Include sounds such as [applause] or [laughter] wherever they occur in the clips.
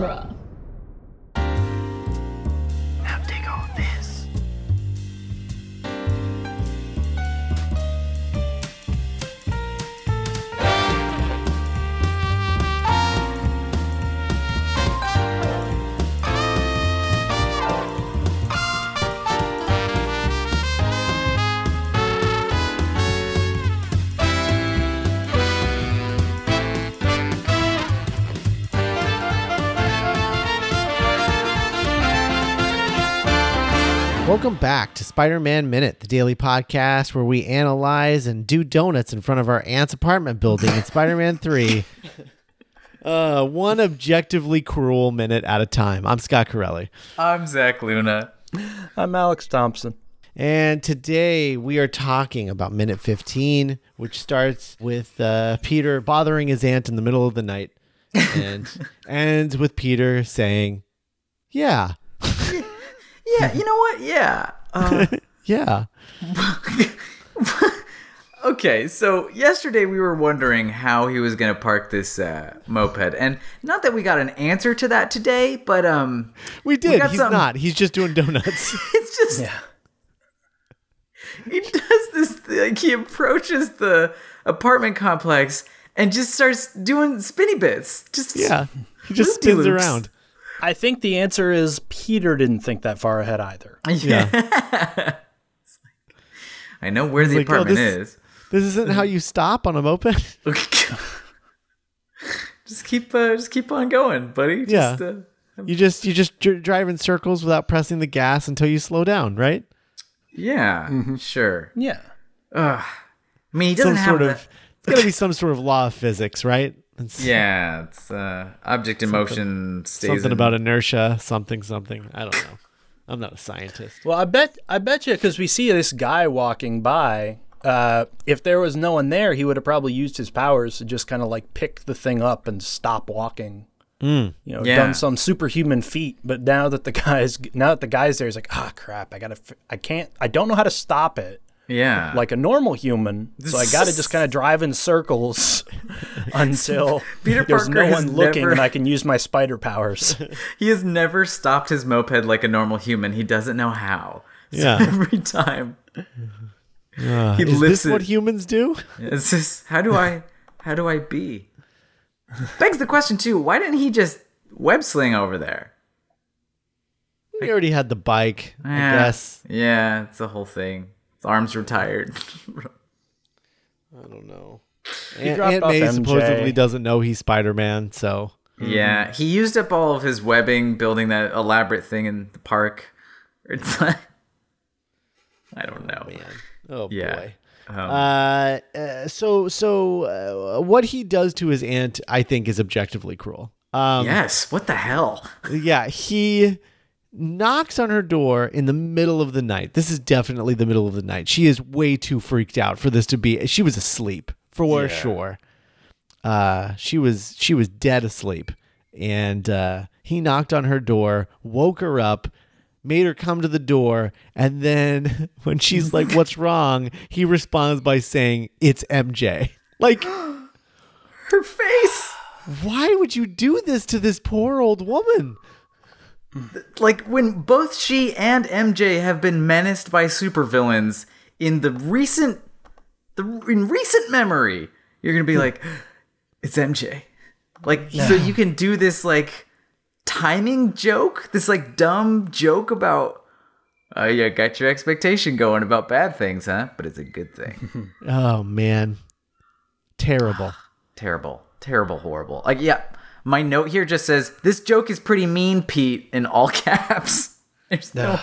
genre. Welcome back to Spider Man Minute, the daily podcast where we analyze and do donuts in front of our aunt's apartment building in Spider Man [laughs] 3. Uh, one objectively cruel minute at a time. I'm Scott Corelli. I'm Zach Luna. I'm Alex Thompson. And today we are talking about minute 15, which starts with uh, Peter bothering his aunt in the middle of the night and [laughs] ends with Peter saying, Yeah, Yeah, you know what? Yeah. Uh, [laughs] yeah. [laughs] okay, so yesterday we were wondering how he was going to park this uh, moped, and not that we got an answer to that today, but um, We did. got He's some- not. He's just doing donuts. [laughs] it's just Yeah. he does this like he approaches the apartment complex and just starts doing spinny bits. Just yeah. He just spins around. I think the answer is Peter didn't think that far ahead either. [laughs] Yeah. [laughs] I know where the like, oh, apartment this- is. This isn't how you stop on a moped. [laughs] just keep uh, just keep on going, buddy. Yeah. Uh, You just you just dr- drive in circles without pressing the gas until you slow down, right? yeah, sure. Yeah. I mean, he doesn't Some have sort the- of it's got to be some sort of law of physics, right? It's [laughs] Yeah, it's uh, object in motion stays something in- about inertia, something something. I don't know. I'm not a scientist. Well, I bet I bet you because we see this guy walking by. Uh, if there was no one there, he would have probably used his powers to just kind of like pick the thing up and stop walking. You know, Yeah. done some superhuman feat. But now that the [laughs] guy's now that the guy's there, he's like, ah, crap! I gotta, I can't, I don't know how to stop it Yeah, like a normal human. So I got to just kind of drive in circles [laughs] until Peter there's Parker no one looking never- and I can use my spider powers. [laughs] he has never stopped his moped like a normal human. He doesn't know how. So Yeah. [laughs] every time Uh, he is lifts this what humans do? It's just how do I how do I be? Begs the question too. Why didn't he just web sling over there? He already had the bike, I guess. Yeah, it's the whole thing. His arms retired. I don't know. Aunt, Aunt May MJ. supposedly doesn't know he's Spider Man, so Yeah, he used up all of his webbing building that elaborate thing in the park. [laughs] It's like I don't know. man. Oh Yeah. boy. Um, Uh, uh, so so uh, what he does to his aunt, I think, is objectively cruel. Um, yes. What the hell? yeah, he knocks on her door in the middle of the night. This is definitely the middle of the night. She is way too freaked out for this to be. She was asleep for Yeah. sure. Uh, she was she was dead asleep, and uh, he knocked on her door, woke her up. Made her come to the door, and then [laughs] when she's [laughs] like, "What's wrong?" he responds by saying, "It's MJ." [laughs] Like, Her face. why would you do this to this poor old woman? Like when both she and MJ have been menaced by supervillains in the recent the in recent memory, you're going to be like [gasps] it's MJ. Like so you can do this like timing joke, this like dumb joke about uh, yeah, got your expectation going about bad things, huh? But it's a good thing. [laughs] Oh man, terrible. [sighs] terrible, terrible, horrible. Like, yeah, my note here just says this joke is pretty mean, Pete, in all [laughs] caps. There's no.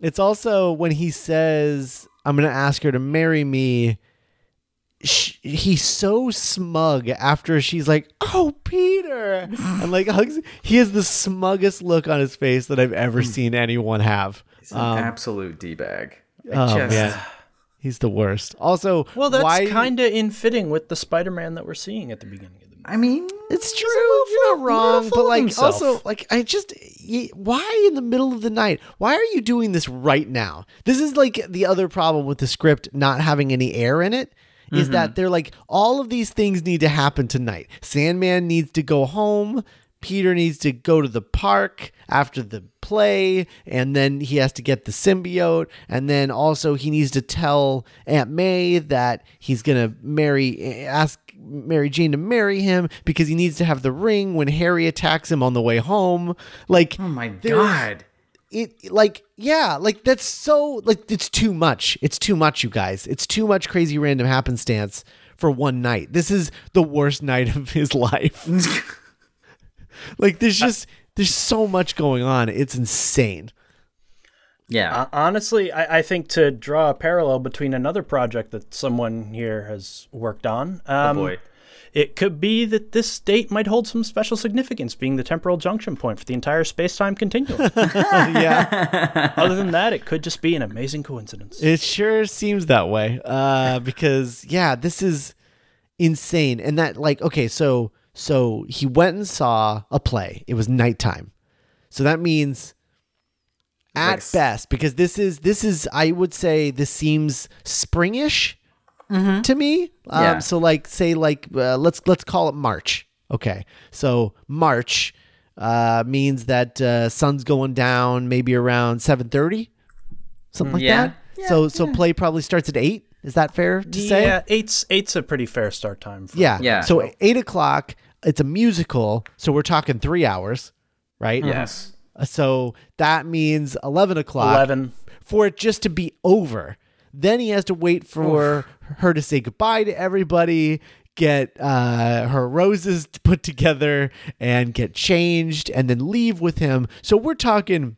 It's also when he says, "I'm going to ask her to marry me." Sh- he's so smug after she's like, "Oh, Peter," and like hugs. He has the smuggest look on his face that I've ever hmm. seen anyone have. It's an um, absolute d bag. Oh man, he's the worst. Also, Well, that's why? kind of in fitting with the Spider-Man that we're seeing at the beginning of the movie. I mean, It's true. little You're not wrong, but like himself. also like I just why in the middle of the night? Why are you doing this right now? This is like the other problem with the script not having any air in it. is that mm-hmm. they're like all of these things need to happen tonight. Sandman needs to go home. Peter needs to go to the park after the play, and then he has to get the symbiote, and then also he needs to tell Aunt May that he's gonna marry, ask Mary Jane to marry him because he needs to have the ring when Harry attacks him on the way home. Like, Oh my god. it like yeah like that's so like it's too much it's too much you guys it's too much crazy random happenstance for one night this is the worst night of his [laughs] life [laughs] like there's just there's so much going on it's insane Yeah. Uh, honestly, I, I think to draw a parallel between another project that someone here has worked on, um, oh boy. it could be that this date might hold some special significance, being the temporal junction point for the entire space-time continuum. [laughs] yeah [laughs] Other than that, it could just be an amazing coincidence. it sure seems that way uh because yeah this is insane and that like okay so so he went and saw a play. It was nighttime. So that means at Like best because this is this is i would say this seems springish to me. Um, Yeah. so like say like uh, let's let's call it march. Okay. So march uh means that uh sun's going down maybe around 7:30 something like Yeah. that. So so play probably starts at 8 is that fair to say? Yeah, eight's eight's a pretty fair start time. For yeah. Yeah. so 8 o'clock it's a musical so we're talking three hours right Yes. Uh, So that means 11 o'clock eleven. for it just to be over. Then he has to wait for her to say goodbye to everybody, get uh, her roses put together, and get changed, and then leave with him. So we're talking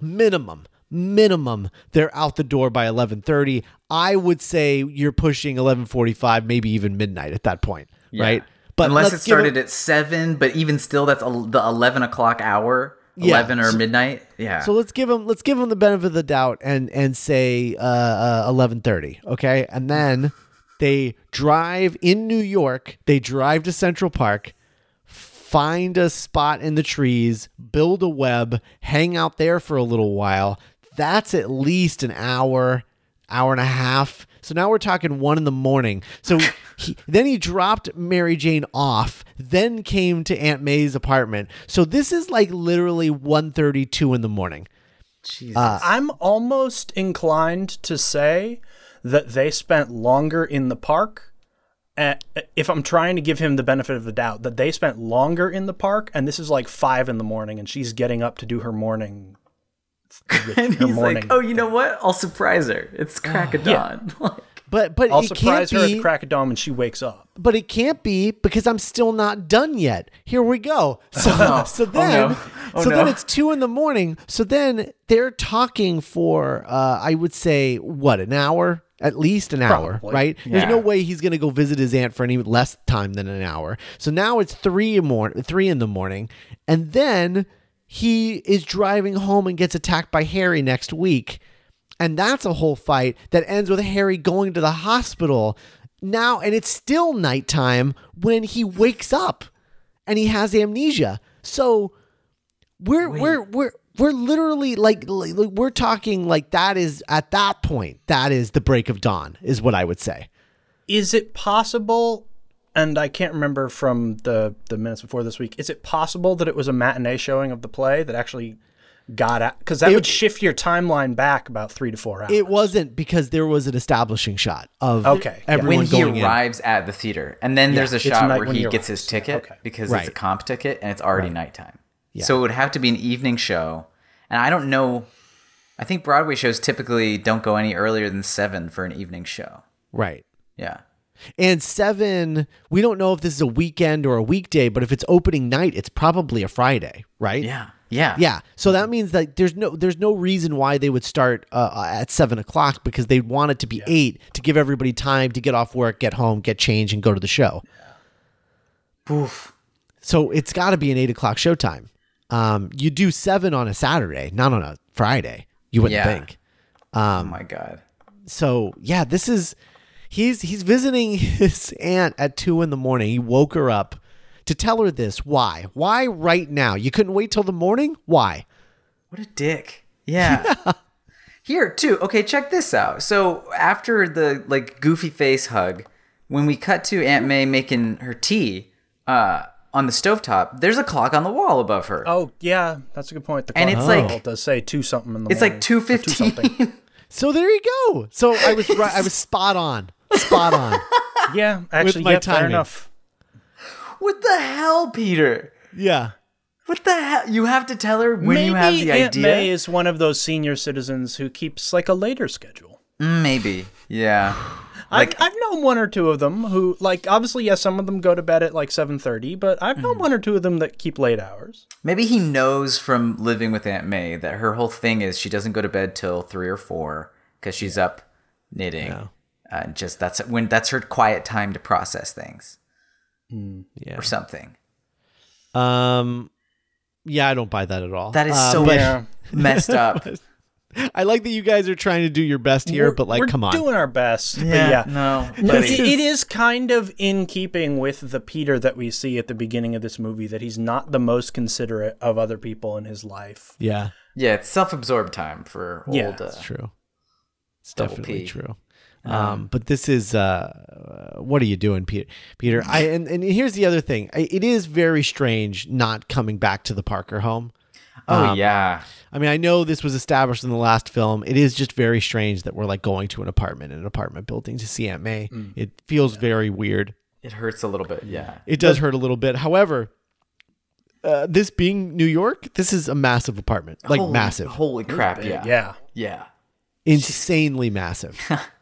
minimum, minimum. They're out the door by 11:30. I would say you're pushing 11:45, maybe even midnight at that point, Yeah. right? Unless it started at seven, but even still, that's el- the eleven o'clock hour, Yeah. eleven or midnight. Yeah. So let's give him let's give him the benefit of the doubt and and say uh, uh, eleven thirty, okay? And then they drive in New York. They drive to Central Park, find a spot in the trees, build a web, hang out there for a little while. That's at least an hour, hour and a half. So now we're talking one in the morning. So [laughs] he, then he dropped Mary Jane off, then came to Aunt May's apartment. So this is like literally 1.32 in the morning. Jesus. I'm almost inclined to say that they spent longer in the park. Uh, if I'm trying to give him the benefit of the doubt, that they spent longer in the park, and this is like five in the morning, and she's getting up to do her morning. [laughs] and her he's morning. like, "Oh, you know what? I'll surprise her. It's [sighs] crack of dawn." [laughs] Like, But but I'll it can't surprise her at be. the crack of dawn when she wakes up. but it can't be because I'm still not done yet. Here we go. [laughs] So so then no. Oh, so then it's two in the morning. So then they're talking for uh, I would say what an hour. At least an hour, Probably. right? There's no way he's gonna go visit his aunt for any less time than an hour. So now it's three in mor- three in the morning, and then he is driving home and gets attacked by Harry next week. And that's a whole fight that ends with Harry going to the hospital now, and it's still nighttime when he wakes up and he has amnesia. So we're we're we're we're literally like, like we're talking like that is at that point that is the break of dawn is what I would say. Is it possible? And I can't remember from the the minutes before this week. Is it possible that it was a matinee showing of the play that actually got out? Because that It- would shift your timeline back about three to four hours. It wasn't because there was an establishing shot of Okay, everyone when he going in. arrives at the theater, and then there's a shot where he he gets his ticket Okay. because Right. it's a comp ticket and it's already nighttime. So it would have to be an evening show, and I don't know. I think Broadway shows typically don't go any earlier than seven for an evening show. Right. Yeah. And seven, we don't know if this is a weekend or a weekday, but if it's opening night, it's probably a Friday, right? Yeah. Yeah. Yeah. So that means that there's no there's no reason why they would start uh, at seven o'clock because they want it to be eight to give everybody time to get off work, get home, get changed, and go to the show. Oof. So it's got to be an eight o'clock showtime. Um, you do seven on a Saturday, not on a Friday. You wouldn't Yeah. think. oh my god. so yeah, this is he's he's visiting [laughs] his aunt at two in the morning. He woke her up to tell her this. Why? Why right now? You couldn't wait till the morning? Why? What a dick. [laughs] Yeah. Here too. Okay, check this out. So after the like goofy face hug, when we cut to Aunt May making her tea uh, on the stovetop, there's a clock on the wall above her. Oh yeah, that's a good point. The And clock it's on the like- wall does say two something in the morning. it's morning, like two or two something. [laughs] So there you go. So I was right. I was spot on. Spot on. [laughs] Yeah, actually, my yeah, fair enough. what the hell, Peter? Yeah. What the hell? You have to tell her when Maybe you have the Aunt idea. May is one of those senior citizens who keeps like a later schedule. Mm, Maybe, yeah. Like I've, I've known one or two of them who, like, obviously, yes, some of them go to bed at like seven thirty, but I've known one or two of them that keep late hours. Maybe he knows from living with Aunt May that her whole thing is she doesn't go to bed till three or four because she's up knitting. Yeah. Uh, just that's when that's her quiet time to process things Yeah. or something. Um. Yeah, I don't buy that at all. That is Uh, so but messed up. [laughs] I like that you guys are trying to do your best here, We're- but like, we're come on. doing our best. but yeah, no, No, buddy. it- it is kind of in keeping with the Peter that we see at the beginning of this movie that he's not the most considerate of other people in his life. yeah, yeah, it's self-absorbed time for old. Yeah, uh, it's true. It's definitely P. true. Um, but this is uh, what are you doing, Peter? Peter, I and, and here's the other thing. I, it is very strange not coming back to the Parker home. oh yeah, I mean, I know this was established in the last film. It is just very strange that we're like going to an apartment in an apartment building to see Aunt May. It feels very weird. it hurts a little bit. Yeah, It does hurt a little bit. However, uh, this being New York, this is a massive apartment, like Holy- massive, Holy crap! Yeah, Yeah. yeah. insanely massive. [laughs]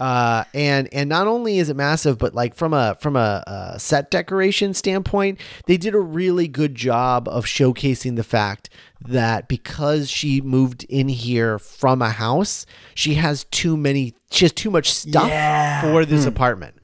uh, and and not only is it massive, but like from a from a, uh set decoration standpoint, they did a really good job of showcasing the fact that because she moved in here from a house, she has too many, she has too much stuff Yeah. for this apartment.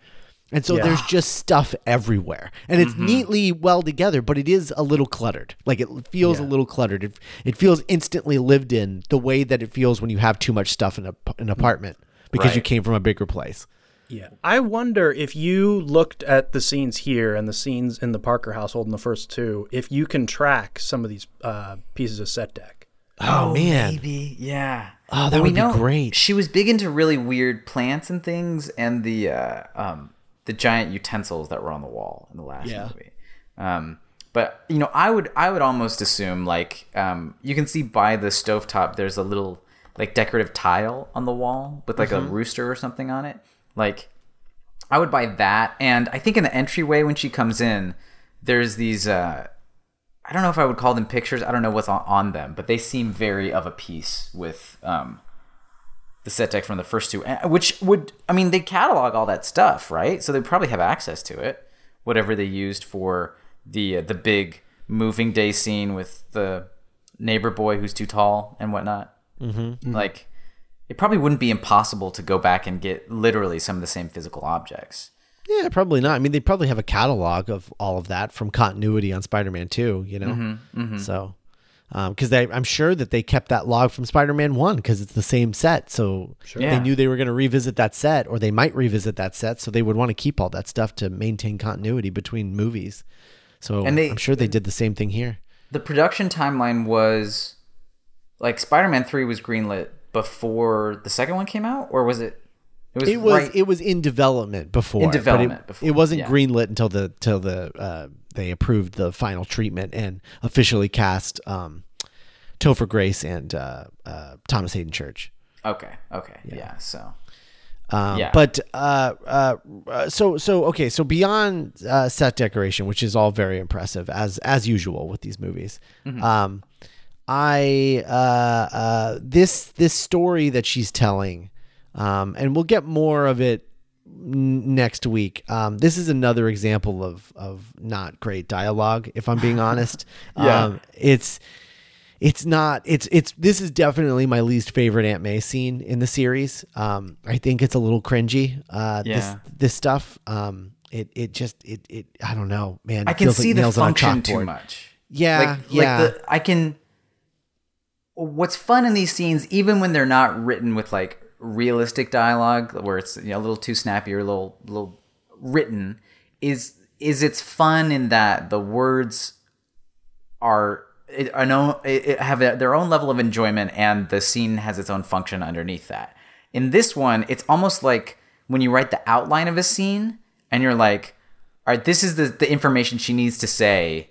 And so Yeah. there's just stuff everywhere. And it's neatly well together, but it is a little cluttered. Like it feels a little cluttered. It, it feels instantly lived in the way that it feels when you have too much stuff in a, an apartment because you came from a bigger place. Yeah. I wonder if you looked at the scenes here and the scenes in the Parker household in the first two, if you can track some of these uh, pieces of set deck. Oh, man. maybe yeah. Oh, that Well, we would be great. She was big into really weird plants and things, and the uh, um, the giant utensils that were on the wall in the last Yeah. movie. Um, but you know, I would I would almost assume like um, you can see by the stovetop, there's a little like decorative tile on the wall with like Mm-hmm. a rooster or something on it. Like I would buy that, and I think in the entryway when she comes in, there's these. Uh, I don't know if I would call them pictures. I don't know what's on, on them, but they seem very of a piece with um, the set deck from the first two, eh, which would I mean they catalog all that stuff, right? So they probably have access to it, whatever they used for the uh, the big moving day scene with the neighbor boy who's too tall and whatnot. Mm-hmm. Like it probably wouldn't be impossible to go back and get literally some of the same physical objects. Yeah, probably not. I mean, they probably have a catalog of all of that from continuity on Spider-Man 2, you know? Mm-hmm, mm-hmm. So, um, because I'm sure that they kept that log from Spider-Man 1 because it's the same set. So they Yeah. knew they were going to revisit that set or they might revisit that set. So they would want to keep all that stuff to maintain continuity between movies. So And they- I'm sure they did the same thing here. the production timeline was like Spider-Man 3 was greenlit before the second one came out or was it it was It was right- it was in development before. In but it- development it, wasn't yeah. greenlit until the till the uh, they approved the final treatment and officially cast um, Topher Grace and uh, uh, Thomas Hayden Church. okay okay yeah, so Um, Yeah. But uh, uh, uh, so so okay. So beyond uh, set decoration, which is all very impressive as as usual with these movies, Mm-hmm. um, I uh, uh, this this story that she's telling, um, and we'll get more of it n- next week. Um, this is another example of of not great dialogue. If I'm being honest, [laughs] Yeah. um, it's it's not it's it's this is definitely my least favorite Aunt May scene in the series. Um, I think it's a little cringy. Uh, this Yeah. this stuff. Um, it it just it it I don't know, man. I can feels see like the function too much Yeah, like yeah. like the I can what's fun in these scenes even when they're not written with like realistic dialogue where it's you know, a little too snappy or a little little written is is it's fun in that the words are it, I know it, have a, their own level of enjoyment and the scene has its own function underneath that. In this one, it's almost like when you write the outline of a scene and you're like, all right, this is the, the information she needs to say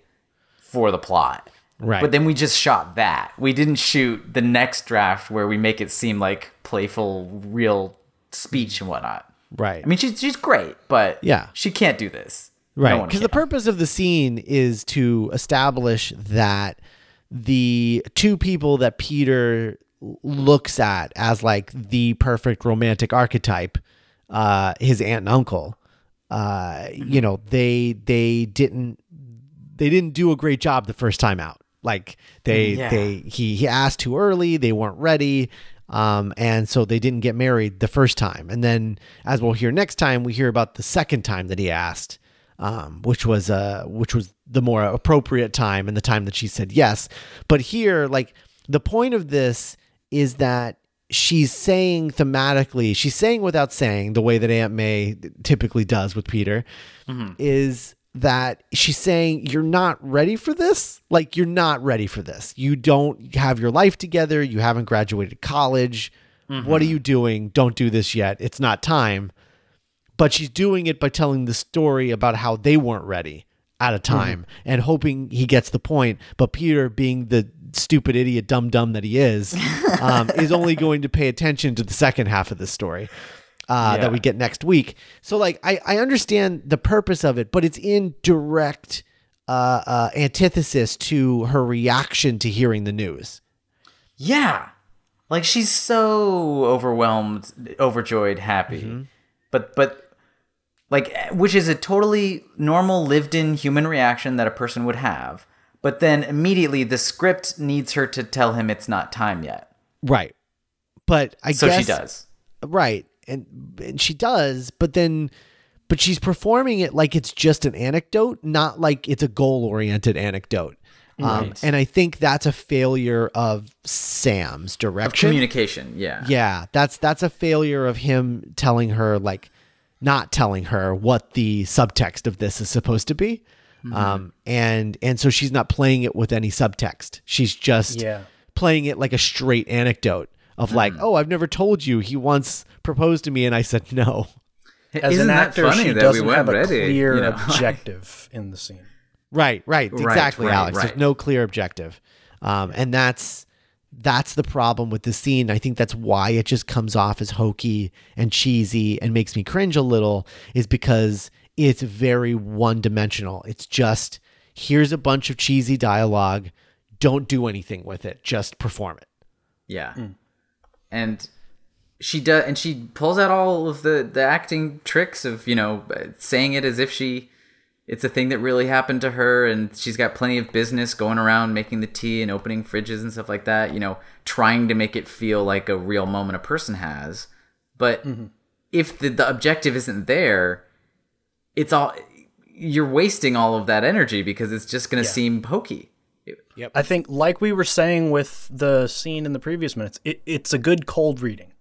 for the plot. Right. But then we just shot that. We didn't shoot the next draft where we make it seem like playful, real speech and whatnot. Right. I mean, she's she's great, but Yeah. she can't do this. Right. Because the purpose of the scene is to establish that the two people that Peter looks at as like the perfect romantic archetype, uh, his aunt and uncle, uh, you know, they they didn't they didn't do a great job the first time out. Like they Yeah. they he he asked too early, they weren't ready. Um, and so they didn't get married the first time. And then as we'll hear next time, we hear about the second time that he asked, um, which was uh which was the more appropriate time and the time that she said yes. But here, like the point of this is that she's saying thematically, she's saying without saying, the way that Aunt May typically does with Peter, is that she's saying you're not ready for this? Like you're not ready for this. You don't have your life together. You haven't graduated college. What are you doing? Don't do this yet. It's not time. But she's doing it by telling the story about how they weren't ready at a time and hoping he gets the point. But peter being the stupid idiot dumb dumb that he is um, is only [laughs] going to pay attention to the second half of the story uh, Yeah. that we get next week. So like I, I understand the purpose of it, but it's in direct uh, uh, antithesis to her reaction to hearing the news. Yeah. Like she's so overwhelmed, overjoyed, happy. But but like which is a totally normal lived in human reaction that a person would have. But then immediately the script needs her to tell him it's not time yet. Right. But I So guess she does. right, and and she does, but then but she's performing it like it's just an anecdote, not like it's a goal oriented anecdote. Um, Right. and I think that's a failure of Sam's direction, Of communication, yeah. Yeah, that's that's a failure of him telling her like not telling her what the subtext of this is supposed to be. Um and and so she's not playing it with any subtext. She's just Yeah. playing it like a straight anecdote of like, "Oh, I've never told you he once proposed to me and I said no." As Isn't an that actor, funny she that we doesn't weren't have a ready, clear you know? [laughs] objective in the scene. Right, right, Right, exactly, right, Alex. right. There's no clear objective, um, and that's that's the problem with the scene. I think that's why it just comes off as hokey and cheesy and makes me cringe a little. Is because it's very one dimensional. It's just here's a bunch of cheesy dialogue. Don't do anything with it. Just perform it. Yeah. And she does and she pulls out all of the the acting tricks of, you know, saying it as if she it's a thing that really happened to her and she's got plenty of business going around making the tea and opening fridges and stuff like that, you know, trying to make it feel like a real moment a person has. But mm-hmm. if the, the objective isn't there, it's all you're wasting all of that energy because it's just going to seem hokey. I think, like we were saying with the scene in the previous minutes, it, it's a good cold reading.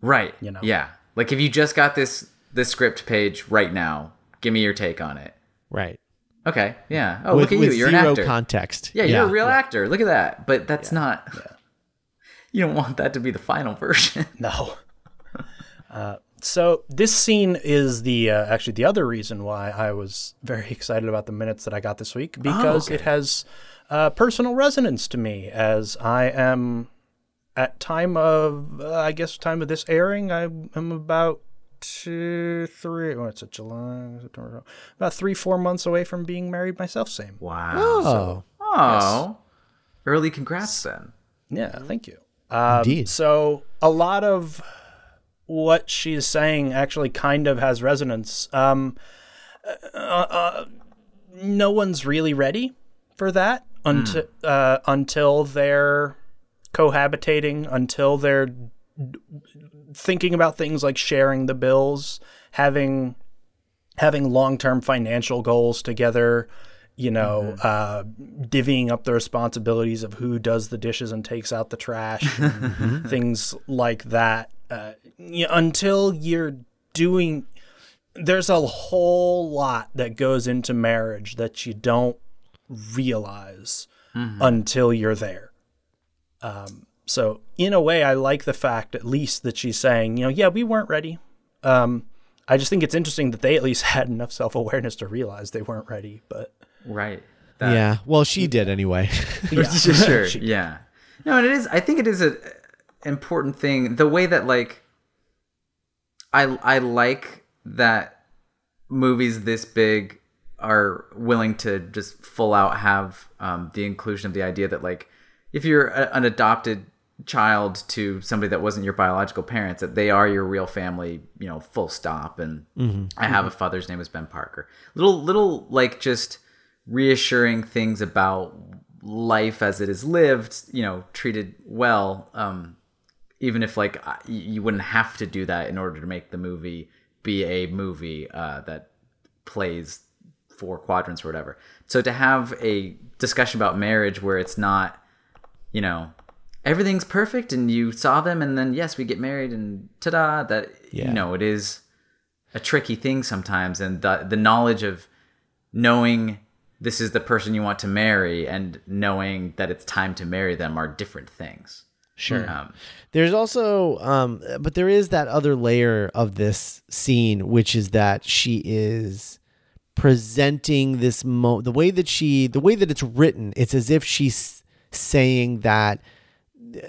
Right. You know? Yeah. Like if you just got this this script page right now, give me your take on it. Right. Okay. Yeah. Oh, with, look at you. You're an zero actor. context. yeah, you're a real actor. Look at that. But that's not. [laughs] You don't want that to be the final version. [laughs] No. Uh, so this scene is the uh, actually the other reason why I was very [laughs] excited about the minutes that I got this week because it has uh, personal resonance to me as I am at time of uh, I guess time of this airing I am about two three what's it July September about three four months away from being married myself same Wow. Oh, Oh. Early congrats then. Yeah, thank you. Um, Indeed. So a lot of what she's saying actually kind of has resonance. Um, uh, uh, no one's really ready for that until uh, until they're cohabitating, until they're d- thinking about things like sharing the bills, having having long term financial goals together. You know, uh, divvying up the responsibilities of who does the dishes and takes out the trash, and things like that. Uh, y- until you're doing, there's a whole lot that goes into marriage that you don't realize until you're there. Um, so, in a way, I like the fact, at least, that she's saying, you know, yeah, we weren't ready Um, I just think it's interesting that they at least [laughs] had enough self awareness to realize they weren't ready. But Right. That- yeah. Well, she did anyway. [laughs] [laughs] yeah, sure. She- yeah. No, and it is. I think it is a important thing. The way that like, I I like that movies this big are willing to just full out have um, the inclusion of the idea that like, if you're a, an adopted child to somebody that wasn't your biological parents, that they are your real family. You know, full stop. And I have a father's name is Ben Parker. Little little like just reassuring things about life as it is lived, you know, treated well, um, even if like you wouldn't have to do that in order to make the movie be a movie uh, that plays four quadrants or whatever. So to have a discussion about marriage where it's not, you know, everything's perfect and you saw them and then yes, we get married and ta-da, that Yeah. you know, it is a tricky thing sometimes and the the knowledge of knowing this is the person you want to marry and knowing that it's time to marry them are different things. Sure. Um, There's also, um, but there is that other layer of this scene, which is that she is presenting this mo the way that she the way that it's written it's as if she's saying that uh,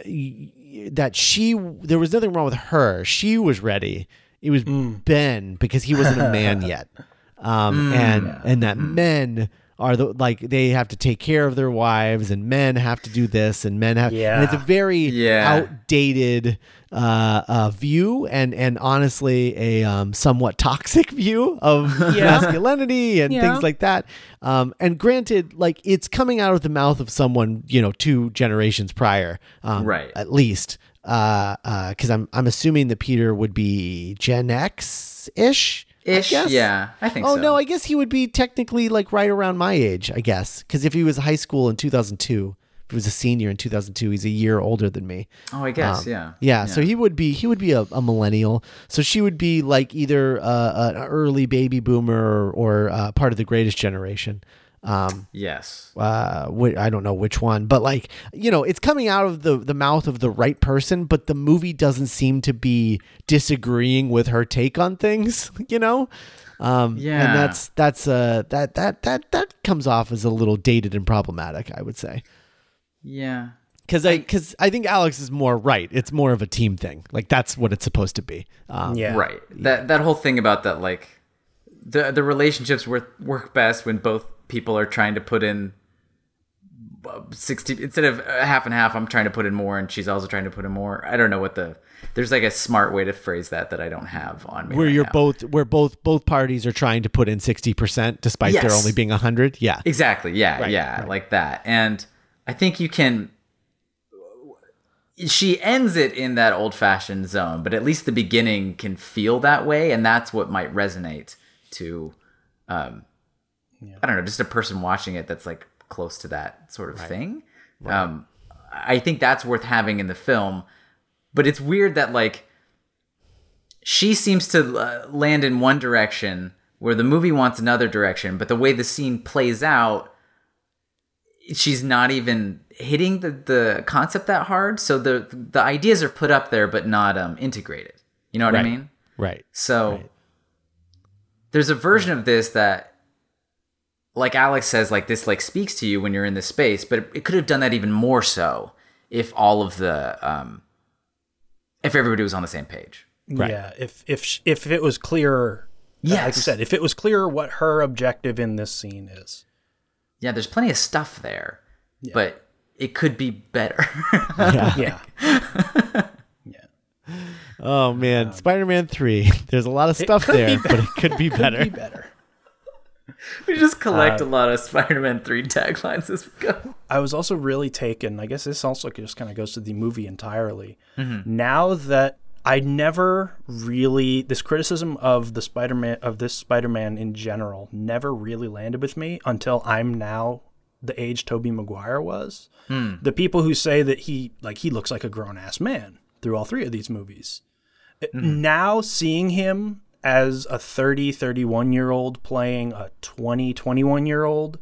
that she there was nothing wrong with her. She was ready. It was mm. ben because he wasn't a man [laughs] yet. Um mm. and and that mm. men are the like they have to take care of their wives and men have to do this and men have yeah. and it's a very Yeah. outdated uh, uh, view and and honestly a um, somewhat toxic view of [laughs] masculinity and Yeah. things like that. Um, and granted, like it's coming out of the mouth of someone you know two generations prior, um, Right. At least, because uh, uh, I'm I'm assuming that Peter would be Gen X ish. Ish, yeah, I think Oh so. no, I guess he would be technically like right around my age, I guess, because if he was high school in 2002, if he was a senior in 2002, he's a year older than me. oh, I guess, Um, yeah, Yeah, so he would be he would be a, a millennial. So she would be like either uh, an early baby boomer or, or uh, part of the greatest generation. Um, yes, uh, whi- I don't know which one, but like you know, it's coming out of the the mouth of the right person, but the movie doesn't seem to be disagreeing with her take on things. [laughs] You know, um, Yeah. and that's that's uh that that that that comes off as a little dated and problematic, I would say. yeah, Because I because I think Alex is more right. It's more of a team thing. Like that's what it's supposed to be. Um, yeah, right. That that whole thing about that, like the the relationships work work best when both people are trying to put in uh, sixty instead of uh, half and half. I'm trying to put in more, and she's also trying to put in more. I don't know what the there's like a smart way to phrase that that I don't have on me. Where right you're now. both where both both parties are trying to put in sixty percent despite there only being hundred. Yeah. Exactly. Yeah. Right, yeah. right. Like that. And I think you can. She ends it in that old fashioned zone, but at least the beginning can feel that way. And that's what might resonate to, um, I don't know, just a person watching it that's like close to that sort of thing. Um, I think that's worth having in the film. But it's weird that, like, she seems to uh, land in one direction where the movie wants another direction, but the way the scene plays out, she's not even hitting the, the concept that hard. So the the ideas are put up there, but not um, integrated. You know what I mean? Right. So there's a version of this that, like Alex says, like this like speaks to you when you're in this space, but it, it could have done that even more so if all of the um, if everybody was on the same page. Right. Yeah, if if if it was clearer, yeah, like you said, if it was clearer what her objective in this scene is. Yeah, there's plenty of stuff there, but it could be better. [laughs] Yeah, Yeah. Oh man, Spider-Man three. [laughs] There's a lot of stuff could be there, but it could be better. be better. We just collect a uh, lot of Spider-Man 3 taglines as we go. I was also really taken. I guess this also just kind of goes to the movie entirely. Mm-hmm. Now that I never really this criticism of the Spider-Man of this Spider-Man in general never really landed with me until I'm now the age Tobey Maguire was. Hmm. The people who say that he like he looks like a grown ass man through all three of these movies. It- Now seeing him as a 30 31 year old playing a 20 21 year old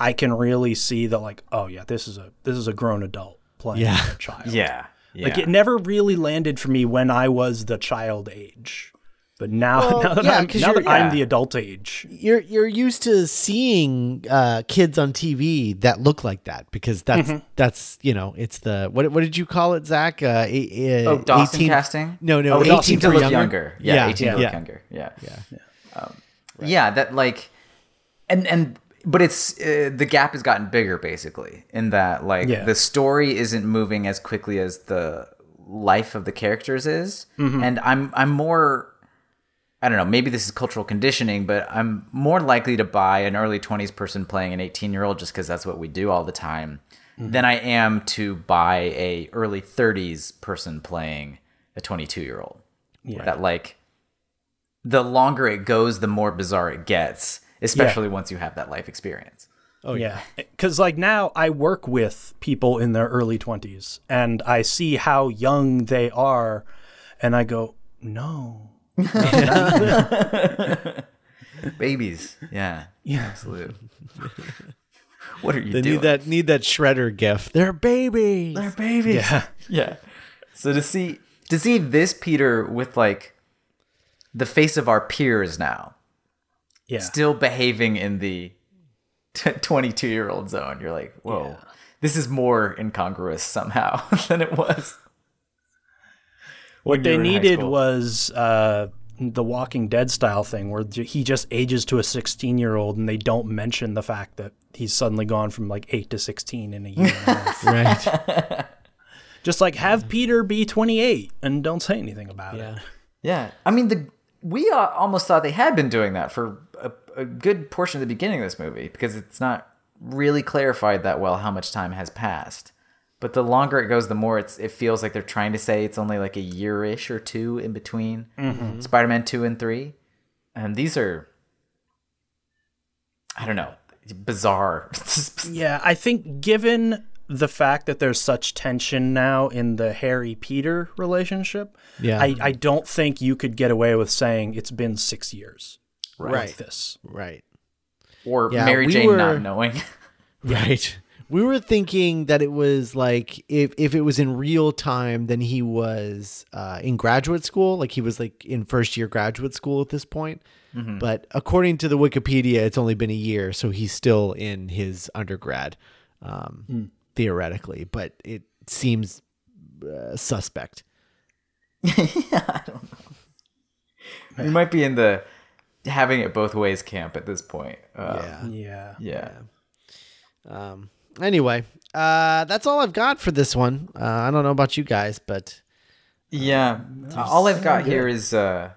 I can really see that like, oh yeah, this is a this is a grown adult playing Yeah. a child. Yeah. Yeah. Like it never really landed for me when I was the child age. But now, Well, now that, yeah, I'm, 'cause now that you're- I'm the adult age, You're you're used to seeing uh, kids on TV that look like that because that's Mm-hmm. that's you know it's the what what did you call it Zach? Uh, a, Oh, Dawson casting? No, no, oh, 18 18 to look younger. younger. Yeah, Yeah, 18 to yeah. look younger. Yeah. Yeah. Um, yeah, that like and and but it's uh, the gap has gotten bigger basically in that like Yeah. the story isn't moving as quickly as the life of the characters is and I'm I'm more I don't know, maybe this is cultural conditioning, but I'm more likely to buy an early 20s person playing an 18 year old just because that's what we do all the time mm-hmm. than I am to buy a early 30s person playing a 22 year old. Yeah. That like the longer it goes, the more bizarre it gets, especially once you have that life experience. Oh yeah, because eh, like now I work with people in their early twenties, and I see how young they are, and I go, no, [laughs] Babies. Yeah. yeah, Absolutely. what are you They doing? need that need that shredder gif. They're babies. They're babies. yeah, yeah. So to see to see this Peter with like the face of our peers now, yeah. still behaving in the [laughs] twenty-two year old zone, you're like, whoa, this is more incongruous somehow [laughs] than it was. What they were in high needed was uh, the Walking Dead style thing, where he just ages to a sixteen-year-old, and they don't mention the fact that he's suddenly gone from like eight to sixteen in a year. and a [laughs] half. right. [laughs] just like have Peter be twenty-eight and don't say anything about it. Yeah, I mean the we uh, almost thought they had been doing that for a, a good portion of the beginning of this movie because it's not really clarified that well how much time has passed. But the longer it goes, the more it's it feels like they're trying to say it's only like a year ish or two in between mm-hmm. Spider-Man two and three, and these are I don't know bizarre. [laughs] Yeah, I think given the fact that there's such tension now in the Harry Peter relationship, Yeah. I, I don't think you could get away with saying it's been six years. Right. Like this. Right. or Yeah, Mary we Jane were- not knowing. [laughs] Right. We were thinking that it was like if if it was in real time, then he was uh, in graduate school, like he was like in first year graduate school at this point. But according to the Wikipedia, it's only been a year, so he's still in his undergrad, um, theoretically. But it seems uh, suspect. Yeah, [laughs] I don't know. We might be in the having it both ways camp at this point. Uh, Yeah. Yeah. yeah. Um, anyway, uh, that's all I've got for this one. Uh, I don't know about you guys, but Yeah. Uh, all I've got here is uh,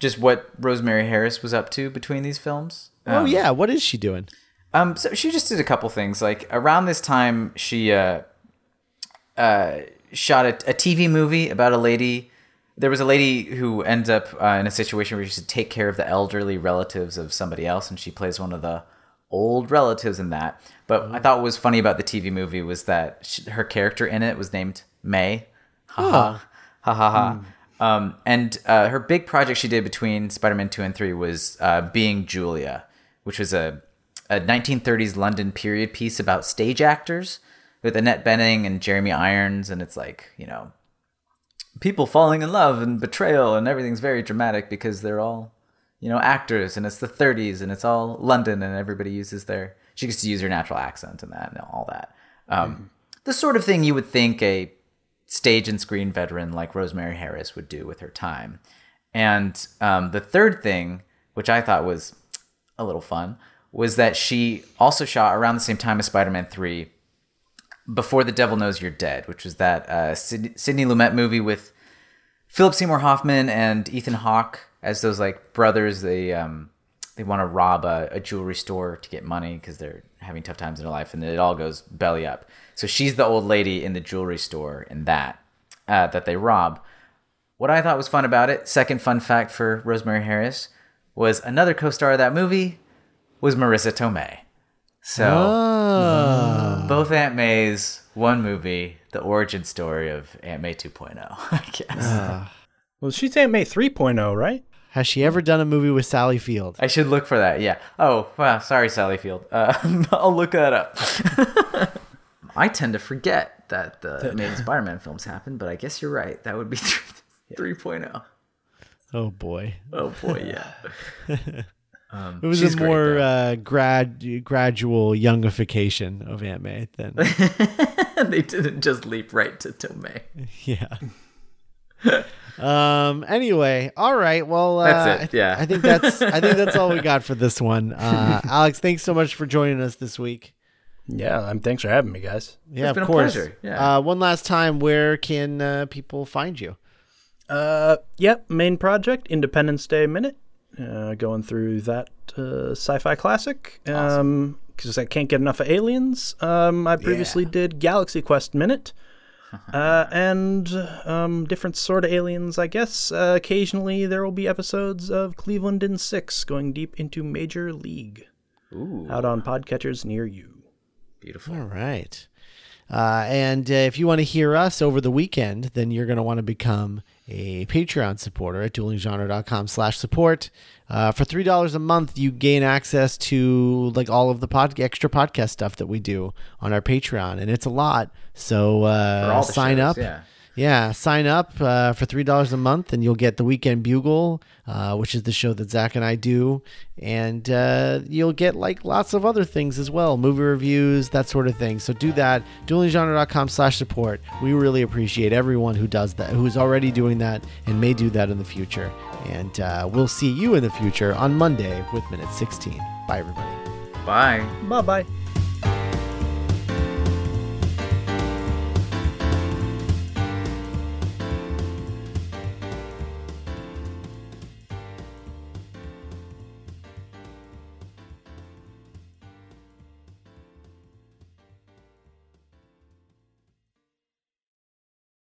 just what Rosemary Harris was up to between these films. oh Um, yeah, what is she doing? Um, so she just did a couple things. Like around this time, she uh, uh, shot a, a TV movie about a lady. There was a lady who ends up uh, in a situation where she should take care of the elderly relatives of somebody else, and she plays one of the old relatives in that. But I thought what was funny about the TV movie was that she, her character in it was named May. Ha ha ha ha ha. Um, and uh, her big project she did between Spider-Man two and three was uh, being Julia, which was a a 1930s London period piece about stage actors with Annette Bening and Jeremy Irons, and it's like you know people falling in love and betrayal, and everything's very dramatic because they're all you know actors, and it's the 30s, and it's all London, and everybody uses their she gets to use her natural accent and that and all that. Um, The sort of thing you would think a stage and screen veteran like Rosemary Harris would do with her time. And um, the third thing, which I thought was a little fun, was that she also shot around the same time as Spider Man 3 Before the Devil Knows You're Dead, which was that uh, Sid- Sidney Lumet movie with Philip Seymour Hoffman and Ethan Hawke as those like brothers. They um, they want to rob a, a jewelry store to get money because they're having tough times in their life, and it all goes belly up. So she's the old lady in the jewelry store in that uh, that they rob. What I thought was fun about it, second fun fact for Rosemary Harris, was another co-star of that movie was Marisa Tomei. So Oh. both Aunt May's, one movie, the origin story of Aunt May 2.0, [laughs] I guess. Well, she's Aunt May 3.0, right? Has she ever done a movie with Sally Field? I should look for that. Yeah. Oh, wow. Sorry, Sally Field. Uh, [laughs] I'll look that up. [laughs] I tend to forget that the Amazing Spider-Man films happened, but I guess you're right. That would be [laughs] 3, 3.0. Oh boy. Oh boy, yeah. Um, It was a more though. uh, grad gradual youngification of Aunt May than they didn't just leap right to Tomei. yeah. Um. Anyway, all right. Well, uh, That's it, I th- yeah. I think that's I think that's all we [laughs] got for this one. Uh, Alex, thanks so much for joining us this week. Yeah, um, thanks for having me, guys. Yeah, been of a course. pleasure, yeah. Uh, one last time, where can uh, people find you? Uh, yep, main project, Independence Day Minute. Uh, going through that uh, sci-fi classic. Um, because I can't get enough of aliens. Um, I previously did Galaxy Quest Minute. [laughs] Uh, and um, different sort of aliens, I guess. Uh, occasionally, there will be episodes of Cleveland in Six going deep into Major League Ooh, out on podcatchers near you. beautiful. All right. Uh, and uh, if you want to hear us over the weekend, then you're going to want to become a Patreon supporter at duelinggenre.com slash support. Uh, for $3 a month, you gain access to like all of the pod- extra podcast stuff that we do on our Patreon. And it's a lot. So uh, sign shows, up. yeah. Yeah, sign up uh, for three dollars a month, and you'll get the Weekend Bugle, uh, which is the show that Zach and I do, and uh, you'll get like lots of other things as well, movie reviews, that sort of thing. So do that. Duelinggenre.com/support. We really appreciate everyone who does that, who's already doing that, and may do that in the future. And uh, we'll see you in the future on Monday with minute sixteen. Bye, everybody. Bye. Bye bye.